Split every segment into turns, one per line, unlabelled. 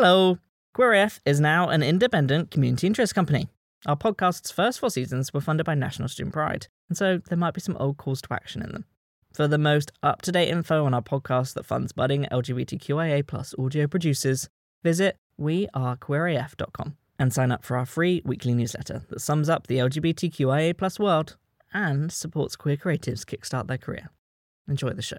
Hello. QueerAF is now an independent community interest company. Our podcast's first four seasons were funded by National Student Pride, and so there might be some old calls to action in them. For the most up to date info on our podcast that funds budding LGBTQIA plus audio producers, visit wearequeeraf.com and sign up for our free weekly newsletter that sums up the LGBTQIA plus world and supports queer creatives kickstart their career. Enjoy the show.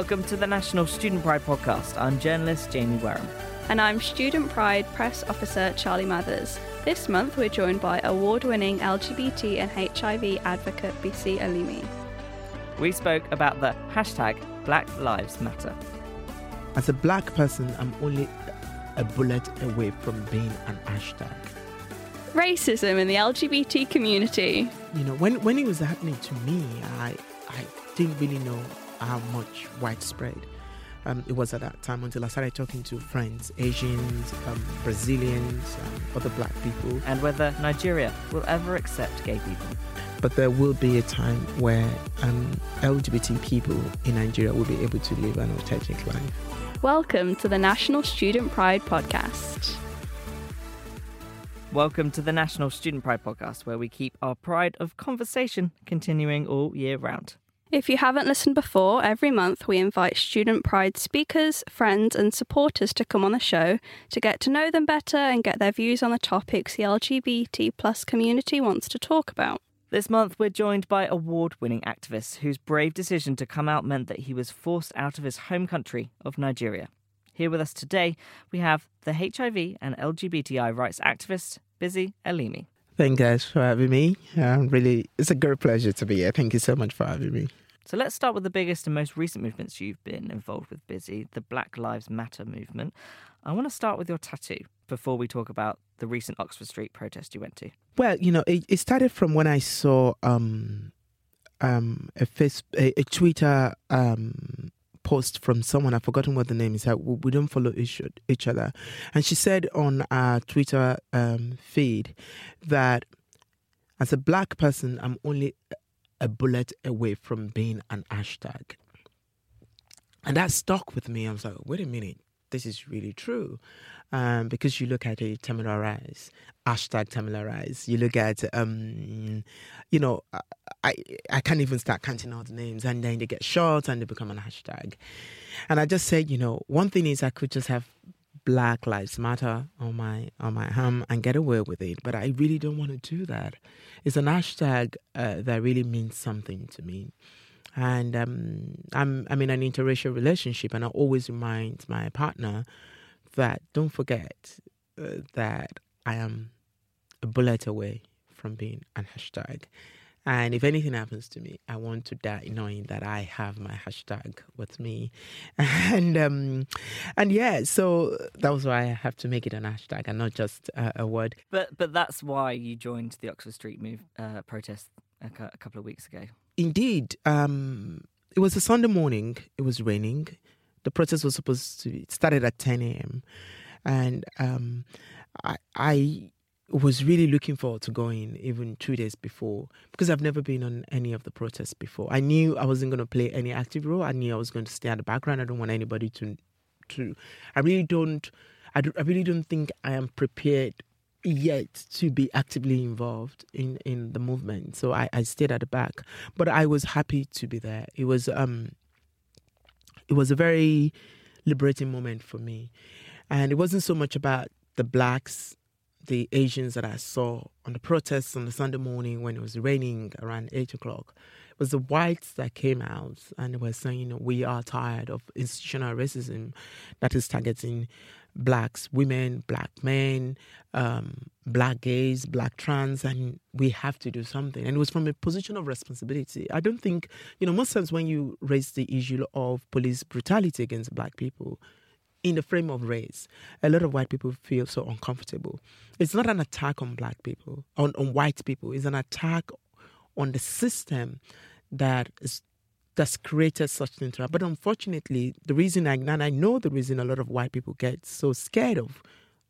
Welcome to the National Student Pride podcast. I'm journalist Jamie Wareham.
And I'm Student Pride Press Officer Charlie Mathers. This month we're joined by award winning LGBT and HIV advocate Bisi Alimi.
We spoke about the hashtag Black Lives Matter.
As a black person, I'm only a bullet away from being an hashtag.
Racism in the LGBT community.
You know, when, when it was happening to me, I, I didn't really know how much widespread um, it was at that time until I started talking to friends, Asians, um, Brazilians, um, other black people.
And whether Nigeria will ever accept gay people.
But there will be a time where um, LGBT people in Nigeria will be able to live an authentic life.
Welcome to the National Student Pride Podcast.
Welcome to the National Student Pride Podcast, where we keep our pride of conversation continuing all year round.
If you haven't listened before, every month we invite Student Pride speakers, friends, and supporters to come on the show to get to know them better and get their views on the topics the LGBT plus community wants to talk about.
This month, we're joined by award winning activist whose brave decision to come out meant that he was forced out of his home country of Nigeria. Here with us today, we have the HIV and LGBTI rights activist, Bisi Alimi.
Thank you guys for having me. Really, it's a great pleasure to be here. Thank you so much for having me.
So let's start with the biggest and most recent movements you've been involved with, Bisi, the Black Lives Matter movement. I want to start with your tattoo before we talk about the recent Oxford Street protest you went to.
Well, you know, it, it started from when I saw um, um, a, a, a Twitter um, post from someone. I've forgotten what the name is. We, we don't follow each, each other. And she said on our Twitter um, feed that as a black person, I'm only a bullet away from being an hashtag. And that stuck with me. I was like, wait a minute, this is really true. Um, because you look at a Tamir Rice, hashtag Tamir Rice. You look at, um, you know, I I can't even start counting all the names, and then they get short and they become an hashtag. And I just said, you know, one thing is I could just have Black Lives Matter on my on my arm and get away with it, but I really don't want to do that. It's an hashtag uh, that really means something to me, and um, I'm I'm in an interracial relationship, and I always remind my partner that don't forget uh, that I am a bullet away from being an hashtag. And if anything happens to me, I want to die knowing that I have my hashtag with me. And um, and yeah, so that was why I have to make it an hashtag and not just uh, a word.
But but that's why you joined the Oxford Street move uh, protest a, a, couple of weeks ago.
Indeed, um, it was a Sunday morning. It was raining. The protest was supposed to started at 10 a.m. And um, I, I was really looking forward to going even two days before because I've never been on any of the protests before. I knew I wasn't going to play any active role. I knew I was going to stay at the background. I don't want anybody to, to. I really don't. I, do, I really don't think I am prepared yet to be actively involved in in the movement. So I, I stayed at the back, but I was happy to be there. It was um. It was a very liberating moment for me, and it wasn't so much about the blacks the Asians that I saw on the protests on the Sunday morning when it was raining around eight o'clock It was the whites that came out and were saying, we are tired of institutional racism that is targeting blacks, women, black men, um, black gays, black trans, and we have to do something. And it was from a position of responsibility. I don't think, you know, most times when you raise the issue of police brutality against black people, in the frame of race, a lot of white people feel so uncomfortable. It's not an attack on black people, on, on white people. It's an attack on the system that is that's created such an things. But unfortunately, the reason I and I know the reason a lot of white people get so scared of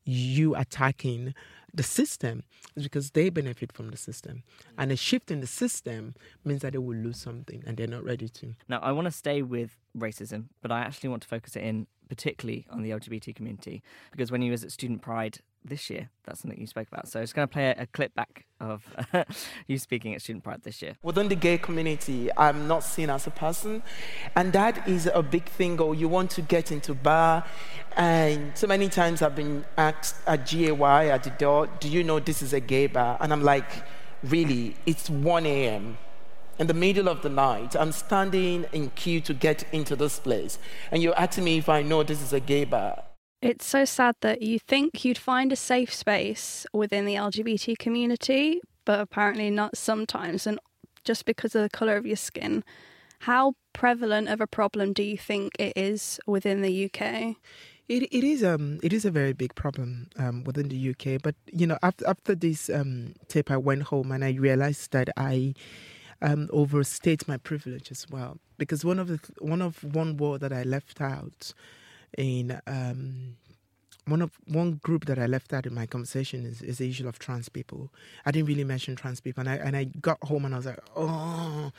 you attacking the system is because they benefit from the system. And a shift in the system means that they will lose something and they're not ready to.
Now, I want to stay with racism, but I actually want to focus it in particularly on the LGBT community because when you was at Student Pride this year. That's something you spoke about. So I it's going to play a, a clip back of you speaking at Student Pride this year.
Within the gay community, I'm not seen as a person, and that is a big thing. Or you want to get into bar, and so many times I've been asked at GAY at the door, "Do you know this is a gay bar?" And I'm like, "Really? It's 1 a.m." in the middle of the night. I'm standing in queue to get into this place. And you're asking me if I know this is a gay bar.
It's so sad that you think you'd find a safe space within the LGBT community, but apparently not sometimes, and just because of the colour of your skin. How prevalent of a problem do you think it is within the UK?
It, it is um it is a very big problem um, within the UK. But you know after after this um, tape, I went home and I realized that I um, overstate my privilege as well because one of the one of one word that I left out in um, one of one group that I left out in my conversation is, is the issue of trans people. I didn't really mention trans people, and I and I got home and I was like, oh,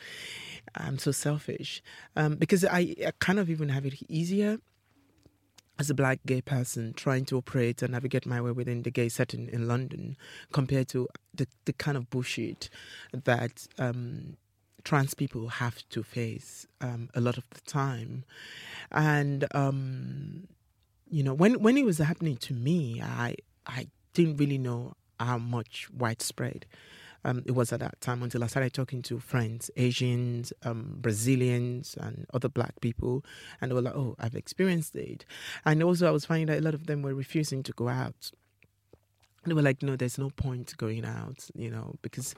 I'm so selfish, um, because I, I kind of even have it easier as a black gay person trying to operate and navigate my way within the gay setting in London compared to the, the kind of bullshit that um, trans people have to face um, a lot of the time. And, um, you know, when, when it was happening to me, I, I didn't really know how much widespread um, it was at that time until I started talking to friends, Asians, um, Brazilians, and other black people. And they were like, oh, I've experienced it. And also, I was finding that a lot of them were refusing to go out. They were like, no, there's no point going out, you know, because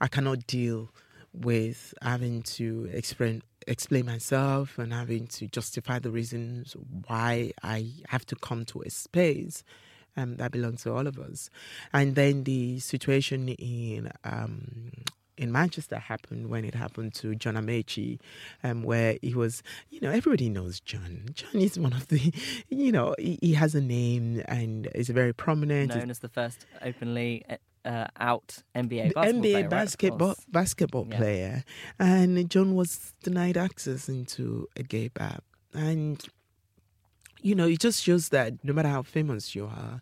I cannot deal with having to explain explain myself and having to justify the reasons why I have to come to a space um, that belongs to all of us. And then the situation in um, in Manchester happened when it happened to John Amaechi, um, where he was, you know, everybody knows John. John is one of the, you know, he, he has a name and is very prominent.
Known as the first openly uh, out NBA basketball
NBA
player,
basketball
right,
basketball
Yeah.
player, and John was denied access into a gay bar, and you know it just shows that no matter how famous you are,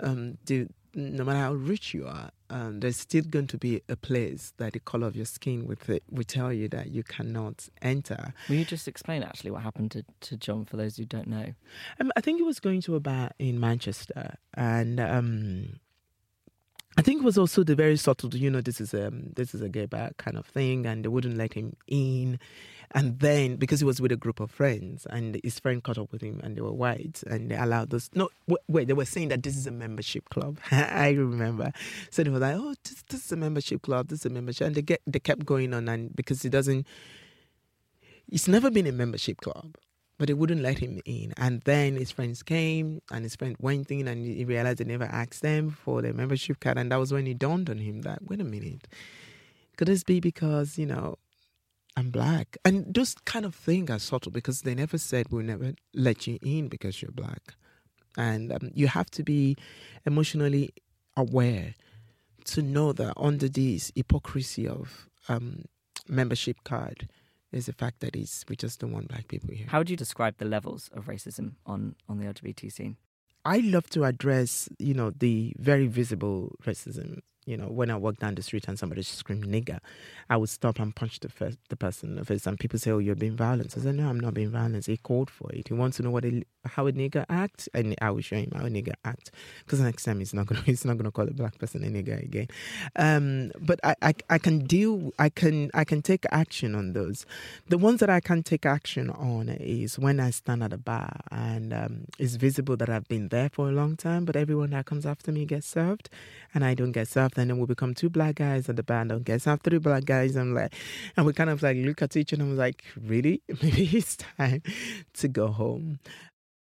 um, the, no matter how rich you are, um, there's still going to be a place that the color of your skin will, will tell you that you cannot enter.
Will you just explain actually what happened to, to John for those who don't know?
Um, I think he was going to a bar in Manchester, and um, I think it was also the very subtle, you know, this is a this is a gay bar kind of thing, and they wouldn't let him in. And then because he was with a group of friends, and his friend caught up with him, and they were white, and they allowed us. No, wait, they were saying that this is a membership club. I remember, so they were like, "Oh, this, this is a membership club. This is a membership," and they get they kept going on, and because it doesn't, it's never been a membership club but they wouldn't let him in. And then his friends came, and his friend went in, and he realized they never asked them for their membership card. And that was when it dawned on him that, wait a minute, could this be because, you know, I'm black? And those kind of things are subtle because they never said we'll never let you in because you're black. And um, you have to be emotionally aware to know that under this hypocrisy of um, membership card, is the fact that it's, we just don't want black people here.
How would you describe the levels of racism on, on the LGBT scene?
I love to address, you know, the very visible racism You know, when I walk down the street and somebody screams nigger, I would stop and punch the first, the person the. And people say, "Oh, you're being violent." I said, "No, I'm not being violent. He called for it. He wants to know what a, how a nigger acts, and I will show him how a nigger acts. Because next time he's not gonna he's not gonna call a black person a nigger again. Um, but I, I I can deal. I can I can take action on those. The ones that I can take action on is when I stand at a bar and um, it's visible that I've been there for a long time, but everyone that comes after me gets served, and I don't get served, and then we become two black guys at the bar and don't get served three black guys. I'm like, and we kind of like look at each other and I'm like, really? Maybe it's time to go home.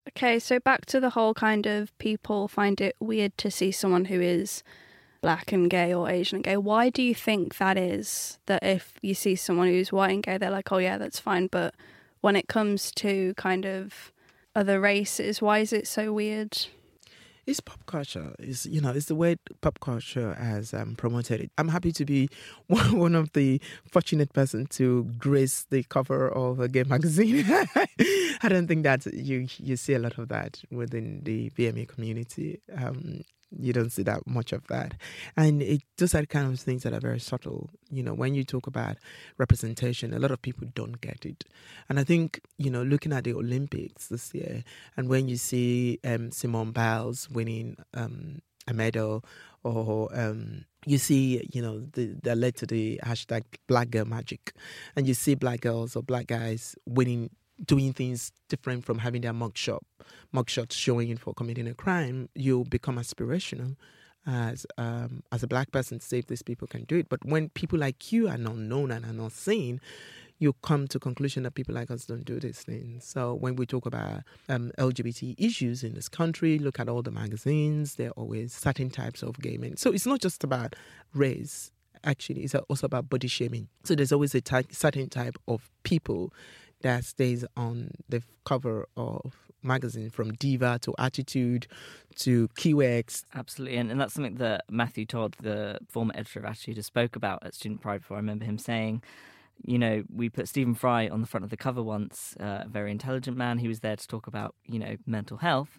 Okay, so back to the whole kind of people find it weird to see someone who is black and gay or Asian and gay. Why do you think that is? That if you see someone who's white and gay, they're like, oh yeah, that's fine. But when it comes to kind of other races, why is it so weird?
It's pop culture. It's you know, it's the way pop culture has um, promoted it. I'm happy to be one, one of the fortunate person to grace the cover of a gay magazine. I don't think that you you see a lot of that within the BME community. Um, you don't see that much of that. And it those are kind of things that are very subtle. You know, when you talk about representation, a lot of people don't get it. And I think, you know, looking at the Olympics this year and when you see um, Simone Biles winning um, a medal or um, you see, you know, the, that led to the hashtag Black Girl Magic, and you see black girls or black guys winning doing things different from having their mugshot, mugshots showing for committing a crime, you become aspirational as um, as a black person to say if these people can do it. But when people like you are not known and are not seen, you come to conclusion that people like us don't do these things. So when we talk about um, LGBT issues in this country, look at all the magazines. There are always certain types of gay men. So it's not just about race. Actually, it's also about body shaming. So there's always a ty- certain type of people that stays on the cover of magazine from diva to attitude to QX.
Absolutely, and, and that's something that Matthew Todd, the former editor of Attitude, has spoke about at Student Pride before. I remember him saying, you know, we put Stephen Fry on the front of the cover once, uh, a very intelligent man. He was there to talk about, you know, mental health,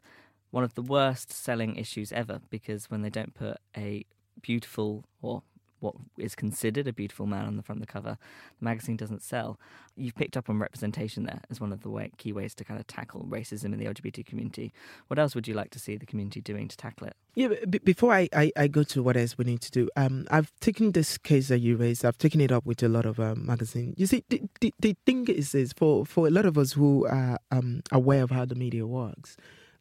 one of the worst selling issues ever, because when they don't put a beautiful or what is considered a beautiful man on the front of the cover, the magazine doesn't sell. You've picked up on representation there as one of the way, key ways to kind of tackle racism in the LGBT community. What else would you like to see the community doing to tackle it?
Yeah, b- before I, I, I, go to what else we need to do, um, I've taken this case that you raised, I've taken it up with a lot of um, magazines. You see, the, the, the thing is, is for, for a lot of us who are um, aware of how the media works,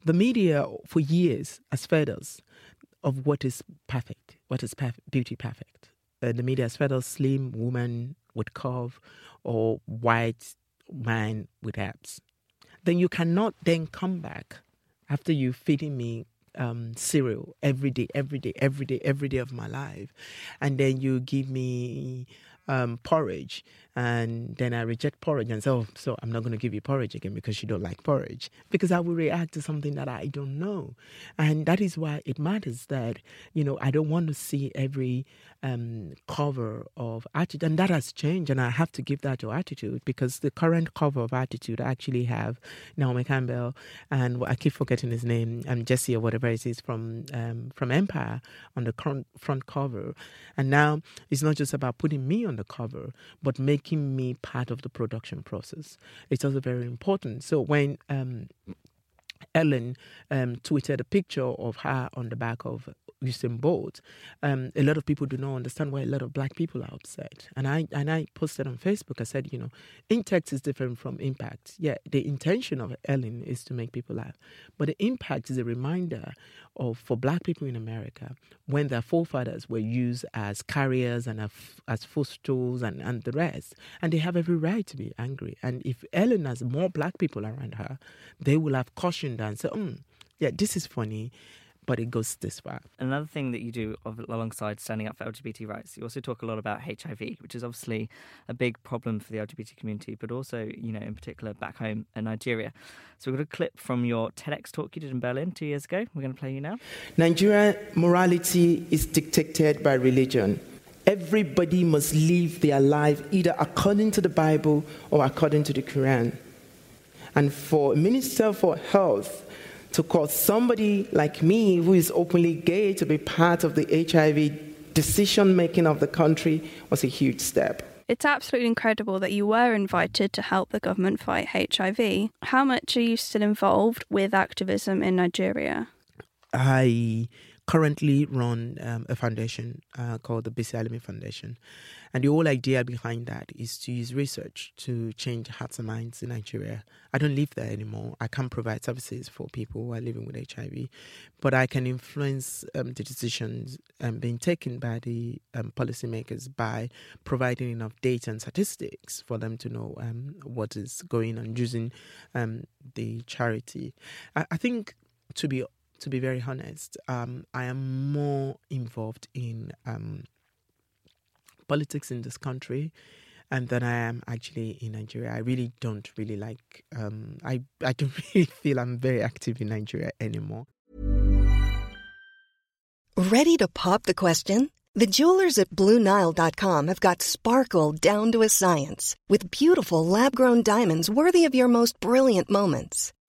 the media for years has fed us of what is perfect, what is beauty perfect uh, the media fed us slim woman with curve or white man with abs. Then you cannot then come back after you feeding me um, cereal every day, every day, every day, every day of my life, and then you give me um, porridge, and then I reject porridge. And say, oh, so I'm not going to give you porridge again because you don't like porridge, because I will react to something that I don't know, and that is why it matters that you know I don't want to see every um, cover of attitude, and that has changed, and I have to give that to attitude because the current cover of attitude I actually have Naomi Campbell and I keep forgetting his name, and um, Jesse or whatever it is from um, from Empire on the front cover, and now it's not just about putting me on the cover, but making me part of the production process. It's also very important. So when um, Ellen um, tweeted a picture of her on the back of Usain Bolt, um, a lot of people do not understand why a lot of black people are upset. And I and I posted on Facebook. I said, you know, intext is different from impact. Yeah, the intention of Ellen is to make people laugh, but the impact is a reminder of for black people in America when their forefathers were used as carriers and as footstools and and the rest, and they have every right to be angry. And if Ellen has more black people around her, they will have cautioned and said, mm, yeah, this is funny but it goes this far.
Another thing that you do alongside standing up for LGBT rights, you also talk a lot about HIV, which is obviously a big problem for the LGBT community, but also, you know, in particular back home in Nigeria. So we've got a clip from your TEDx talk you did in Berlin two years ago. We're going to play you now.
Nigerian morality is dictated by religion. Everybody must live their life either according to the Bible or according to the Quran. And for Minister for Health, to cause somebody like me who is openly gay to be part of the HIV decision making of the country was a huge step.
It's absolutely incredible that you were invited to help the government fight HIV. How much are you still involved with activism in Nigeria?
I currently run um, a foundation uh, called the Bisi Alimi Foundation. And the whole idea behind that is to use research to change hearts and minds in Nigeria. I don't live there anymore. I can't provide services for people who are living with HIV, but I can influence um, the decisions um, being taken by the um, policymakers by providing enough data and statistics for them to know um, what is going on using um, the charity. I, I think to be to be very honest, um, I am more involved in um, politics in this country and than I am actually in Nigeria. I really don't really like. Um, I I don't really feel I'm very active in Nigeria anymore.
Ready to pop the question? The jewelers at BlueNile.com have got sparkle down to a science with beautiful lab-grown diamonds worthy of your most brilliant moments.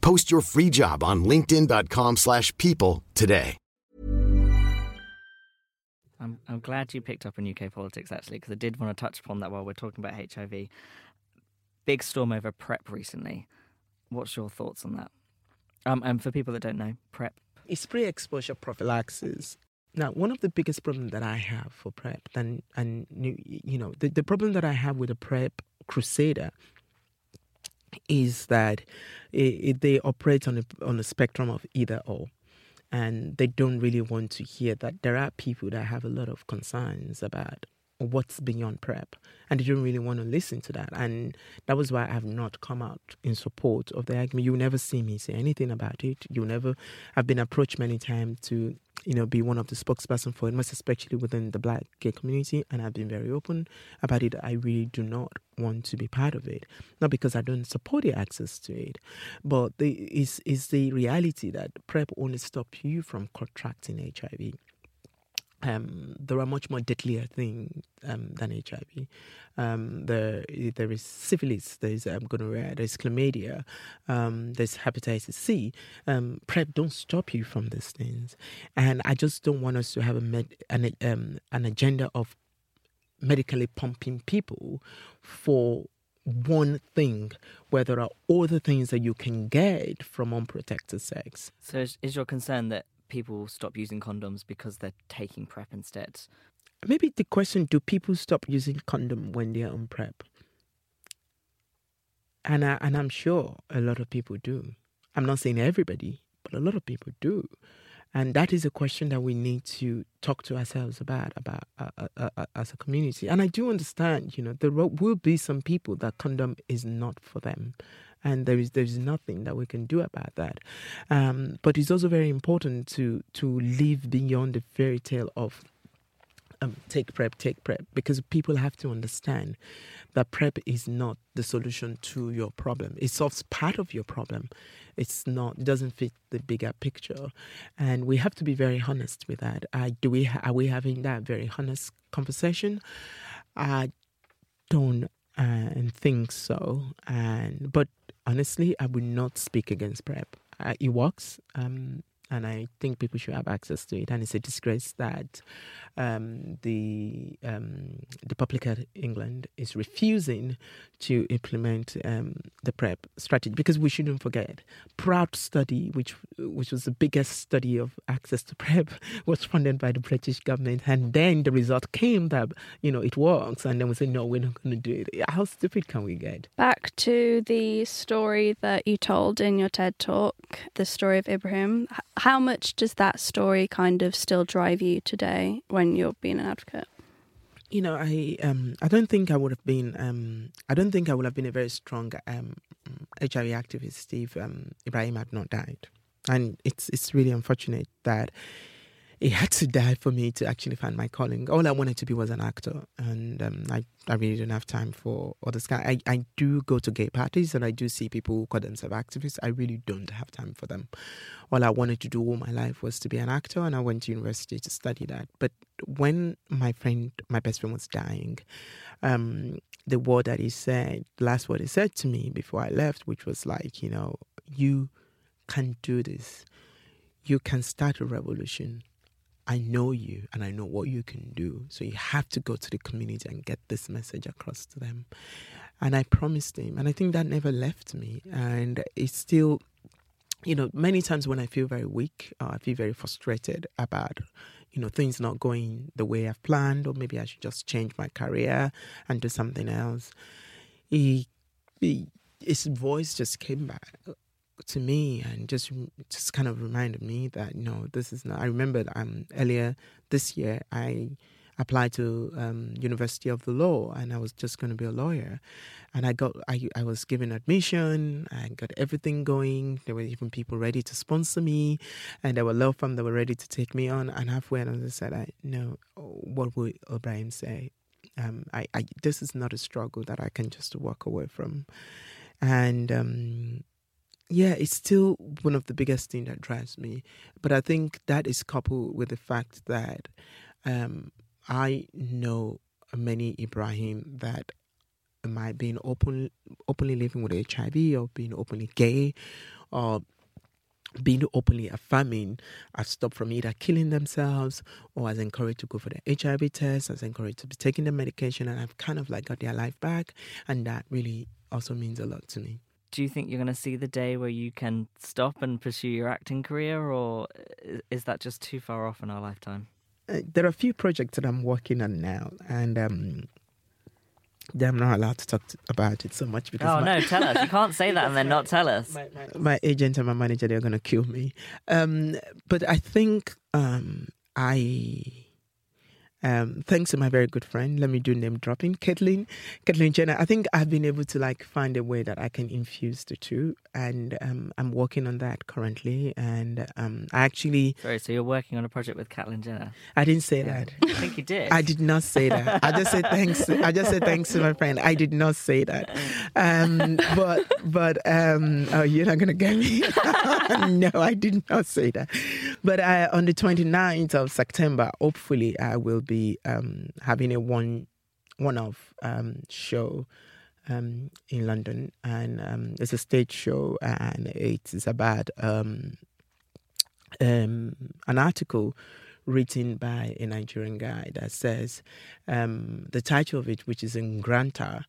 Post your free job on linkedin.com/people slash people today.
I'm, I'm glad you picked up on UK politics actually, because I did want to touch upon that while we're talking about HIV. Big storm over PrEP recently. What's your thoughts on that? Um, and for people that don't know, PrEP.
It's pre-exposure prophylaxis. Now, one of the biggest problems that I have for PrEP, and and you know, the, the problem that I have with the PrEP Crusader is that it, it, they operate on a on a spectrum of either or. And they don't really want to hear that there are people that have a lot of concerns about what's beyond prep and they don't really want to listen to that and that was why i've not come out in support of the argument you'll never see me say anything about it. You'll never i've been approached many times to you know be one of the spokesperson for it most especially within the black gay community and i've been very open about it. I really do not want to be part of it not because i don't support the access to it but the is is the reality that prep only stops you from contracting hiv um, there are much more deadlier things um, than HIV. Um, there, there is syphilis, there's um, gonorrhea, there's chlamydia, um, there's hepatitis C. Um, PrEP don't stop you from these things, and I just don't want us to have a med- an an agenda of medically pumping people for one thing where there are other things that you can get from unprotected sex.
So, is, is your concern that people stop using condoms because they're taking PrEP instead?
Maybe the question do people stop using condom when they're on PrEP? And, I, and I'm sure a lot of people do. I'm not saying everybody, but a lot of people do. And that is a question that we need to talk to ourselves about, about uh, uh, uh, as a community. And I do understand, you know, there will be some people that condom is not for them, and there is there is nothing that we can do about that. Um, but it's also very important to to live beyond the fairy tale of um, take prep, take prep, because people have to understand that prep is not the solution to your problem. It solves part of your problem. It's not. It doesn't fit the bigger picture, and we have to be very honest with that. Uh, do we? Are we having that very honest conversation? I don't uh, think so. And but honestly, I would not speak against prep. Uh, it works. Um, and I think people should have access to it. And it's a disgrace that um, the um, the Public Health England is refusing to implement um, the PrEP strategy because we shouldn't forget Proud study, which which was the biggest study of access to PrEP, was funded by the British government, and then the result came that you know it works, and then we say no, we're not going to do it. How stupid can we get?
Back to the story that you told in your TED talk, the story of Ibrahim How much does that story kind of still drive you today when you're being an advocate?
You know, I um, I don't think I would have been um, I don't think I would have been a very strong um, HIV activist if um, Ibrahim had not died, and it's it's really unfortunate that he had to die for me to actually find my calling. All I wanted to be was an actor, and um, I, I really didn't have time for all this. I, I do go to gay parties and I do see people who call themselves activists. I really don't have time for them. All I wanted to do all my life was to be an actor, and I went to university to study that. But when my friend, my best friend, was dying, um, the word that he said, last word he said to me before I left, which was like, you know, you can do this. You can start a revolution I know you and I know what you can do. So you have to go to the community and get this message across to them. And I promised him, and I think that never left me. And it's still, you know, many times when I feel very weak, uh, I feel very frustrated about, you know, things not going the way I've planned, or maybe I should just change my career and do something else. He, he his voice just came back to me and just just kind of reminded me that you know this is not. I remember um, earlier this year I applied to um, University of the Law and I was just going to be a lawyer, and I got I I was given admission. I got everything going. There were even people ready to sponsor me, and there were law firms that were ready to take me on. And halfway, and I said, I know what would Ibrahim say. Um, I, I this is not a struggle that I can just walk away from, and um, yeah, it's still one of the biggest things that drives me. But I think that is coupled with the fact that um, I know many Ibrahim that might being open, openly living with HIV or being openly gay or being openly affirming have stopped from either killing themselves or has encouraged to go for the HIV test, has encouraged to be taking the medication, and I've kind of like got their life back. And that really also means a lot to me
do you think you're going to see the day where you can stop and pursue your acting career, or is that just too far off in our lifetime?
Uh, there are a few projects that I'm working on now, and um, I'm not allowed to talk to, about it so much because.
Oh
my,
no! Tell us. You can't say that and then not tell us.
My, my, my agent and my manager they're going to kill me. Um, but I think um, I um, thanks to my very good friend, let me do name dropping, Caitlyn, Caitlyn Jenner. I think I've been able to like find a way that I can infuse the two, and um, I'm working on that currently. And um, I actually
sorry, so you're working on a project with Caitlyn Jenner?
I didn't say that.
I think you did.
I did not say that. I just said thanks. I just said thanks to my friend. I did not say that. Um, but but um, oh, you're not gonna get me. no, I did not say that. But uh, on the 29th of September, hopefully, I will be um, having a one one off um, show um, in London, and um, it's a stage show, and it's about um, um, an article written by a Nigerian guy that says um, the title of it, which is in Granta,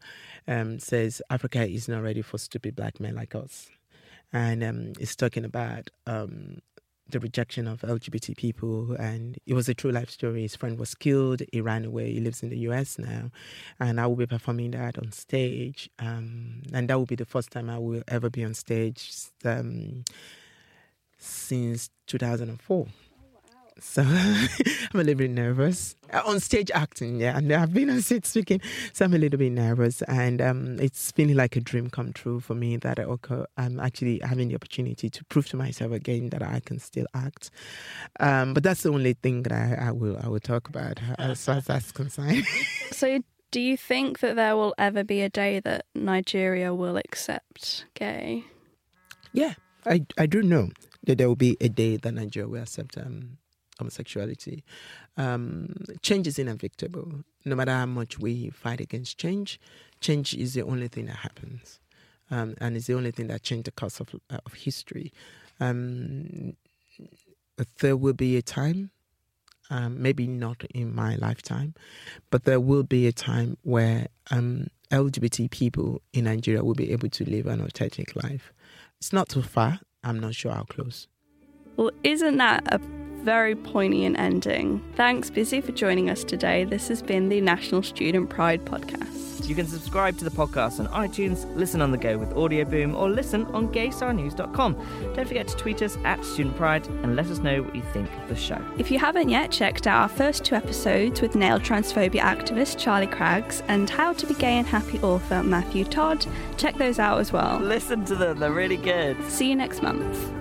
um, says Africa is not ready for stupid black men like us, and um, it's talking about um, the rejection of LGBT people, and it was a true life story. His friend was killed. He ran away. He lives in the US now, and I will be performing that on stage. Um, and that will be the first time I will ever be on stage um, since 2004. So I'm a little bit nervous uh, on stage acting. Yeah, and I've been on stage speaking, so I'm a little bit nervous, and um, it's feeling like a dream come true for me that okay, I'm actually having the opportunity to prove to myself again that I can still act. Um, but that's the only thing that I, I will I will talk about as far as that's concerned.
so. Do you think that there will ever be a day that Nigeria will accept gay?
Yeah, I I do know that there will be a day that Nigeria will accept um, homosexuality. Um, change is inevitable. No matter how much we fight against change, change is the only thing that happens. Um, and it's the only thing that changed the course of, uh, of history. Um, there will be a time, um, maybe not in my lifetime, but there will be a time where um, LGBT people in Nigeria will be able to live an authentic life. It's not too far. I'm not sure how close.
Well, isn't that a very poignant ending. Thanks, Bisi, for joining us today. This has been the National Student Pride Podcast.
You can subscribe to the podcast on iTunes, listen on the go with Audioboom, or listen on gaystarnews.com. Don't forget to tweet us at Student Pride and let us know what you think of the show.
If you haven't yet checked out our first two episodes with nail transphobia activist Charlie Craggs and how to be gay and happy author Matthew Todd, check those out as well.
Listen to them, they're really good.
See you next month.